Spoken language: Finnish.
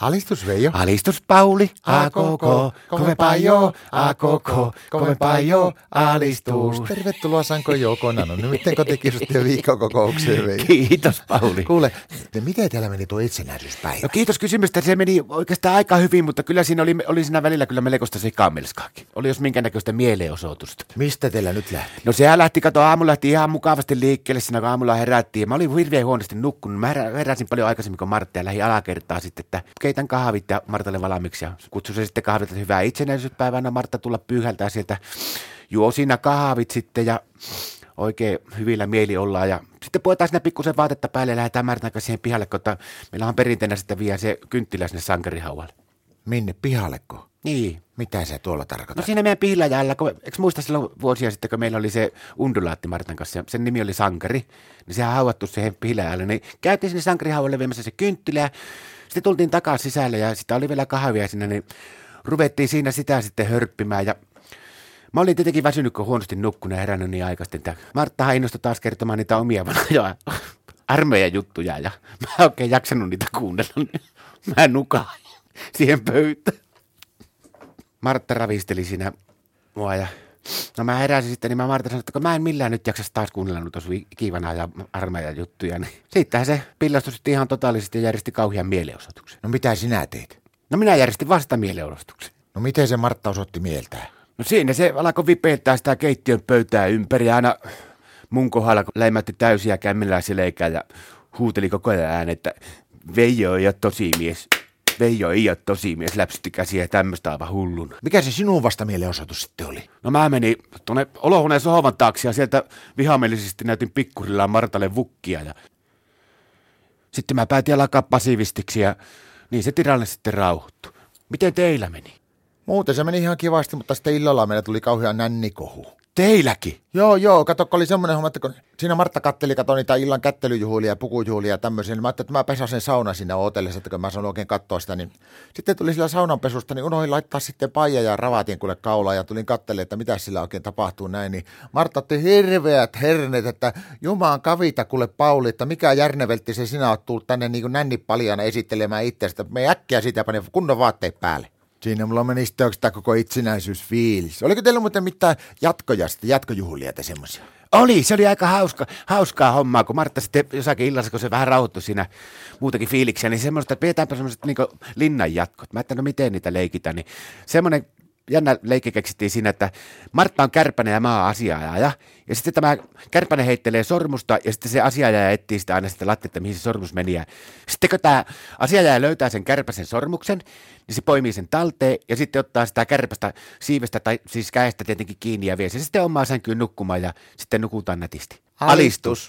Alistus Veijo. Alistus Pauli, a koko, kovempaa jo, a koko, kovempaa jo, alistus. Tervetuloa Sanko Joukona. No miten kotikirjoitti viikkokokoukseen Veijo? Kiitos Pauli. Kuule, miten teillä meni tuo itsenäisyyspäivä? No kiitos kysymystä, se meni oikeastaan aika hyvin, mutta kyllä siinä oli, oli siinä välillä kyllä melkoista sekamelskaakin. Oli jos minkä näköistä mielenosoitusta. Mistä teillä nyt lähti? No sehän lähti, kato aamulla lähti ihan mukavasti liikkeelle siinä, kun aamulla herättiin. Mä olin hirveän huonosti nukkunut. Mä herä- heräsin paljon aikaisemmin kuin Martta ja lähdin alakertaa sitten, että keitän kahvit ja Martalle valmiiksi. Ja kutsuin se sitten kahvit, että hyvää itsenäisyyspäivänä Martta tulla pyyhältää sieltä. Juo siinä kahvit sitten ja oikein hyvillä mieli ollaan. Ja sitten puetaan sinne pikkusen vaatetta päälle ja lähdetään kanssa siihen pihalle, koska meillä on perinteenä sitten vielä se kynttilä sinne sankarihaualle. Minne pihalleko? Niin, Mitä se tuolla No tarkoittaa? siinä meidän pihlajalla, kun, eikö muista silloin vuosia sitten, kun meillä oli se undulaatti Martan kanssa, sen nimi oli Sankari, niin sehän hauattu siihen pihlajalle, niin käytiin sinne sankarihaualle viemässä se kynttilä, sitten tultiin takaisin sisälle, ja sitä oli vielä kahvia siinä, niin ruvettiin siinä sitä sitten hörppimään, ja Mä olin tietenkin väsynyt, kun huonosti nukkunut ja herännyt niin aikaisesti. Martta innostui taas kertomaan niitä omia vanhoja armeijan juttuja ja mä en oikein jaksanut niitä kuunnella, niin mä nukahin siihen pöytään. Martta ravisteli siinä mua ja no mä heräsin sitten, niin mä Martta sanoin, että kun mä en millään nyt jaksa taas kuunnella noita sun kivana ja armeijan juttuja, niin sittenhän se pillastui sitten ihan totaalisesti ja järjesti kauhean mielenosoituksen. No mitä sinä teit? No minä järjestin vasta mielenosoituksen. No miten se Martta osoitti mieltään? No siinä se alkoi vipeiltää sitä keittiön pöytää ympäri ja aina mun kohdalla kun läimätti täysiä kämmillä selkää ja huuteli koko ajan että Veijo ei ole tosi mies. Veijo ei ole tosi mies, läpsytti käsiä ja tämmöistä aivan hullun. Mikä se sinun vasta mielenosoitus sitten oli? No mä menin tuonne olohuoneen sohvan taakse ja sieltä vihamielisesti näytin pikkurillaan Martalle vukkia ja sitten mä päätin alkaa pasivistiksi ja niin se tilanne sitten rauhoittui. Miten teillä meni? Muuten se meni ihan kivasti, mutta sitten illalla meillä tuli kauhean nännikohu. Teilläkin? Joo, joo, kato, kun oli semmoinen homma, että kun siinä Martta katteli, kato niitä illan kättelyjuhlia ja pukujuhlia ja tämmöisiä, niin mä ajattelin, että mä pesän sen saunan siinä odotellessa, että kun mä sanon oikein katsoa sitä, niin sitten tuli sillä saunanpesusta, niin unohdin laittaa sitten paija ja ravaatin kuule kaulaa ja tulin kattelemaan, että mitä sillä oikein tapahtuu näin, niin Martta otti hirveät hernet, että Jumaan kavita kuule Pauli, että mikä järneveltti se sinä oot tullut tänne niin kuin nännipaljana esittelemään itsestä, me äkkiä siitä pani kunnon vaatteet päälle. Siinä mulla meni sitten oikeastaan koko itsenäisyysfiilis. Oliko teillä muuten mitään jatkoja sitten, jatkojuhlia tai semmoisia? Oli, se oli aika hauska, hauskaa hommaa, kun Martta sitten jossakin illassa, kun se vähän rauhoittui siinä muutakin fiiliksiä, niin semmoista, että pidetäänpä semmoiset niin linnan jatkot. Mä ajattelin, no miten niitä leikitään, niin semmoinen jännä leikki keksittiin siinä, että Martta on kärpänen ja mä oon asiaajaja. Ja sitten tämä kärpänen heittelee sormusta ja sitten se asiaajaja etsii sitä aina sitten lattia, että mihin se sormus meni. Ja sitten kun tämä asiaajaja löytää sen kärpäsen sormuksen, niin se poimii sen talteen ja sitten ottaa sitä kärpästä siivestä tai siis käestä tietenkin kiinni ja vie se sitten omaa sänkyyn nukkumaan ja sitten nukutaan nätisti. Alistus.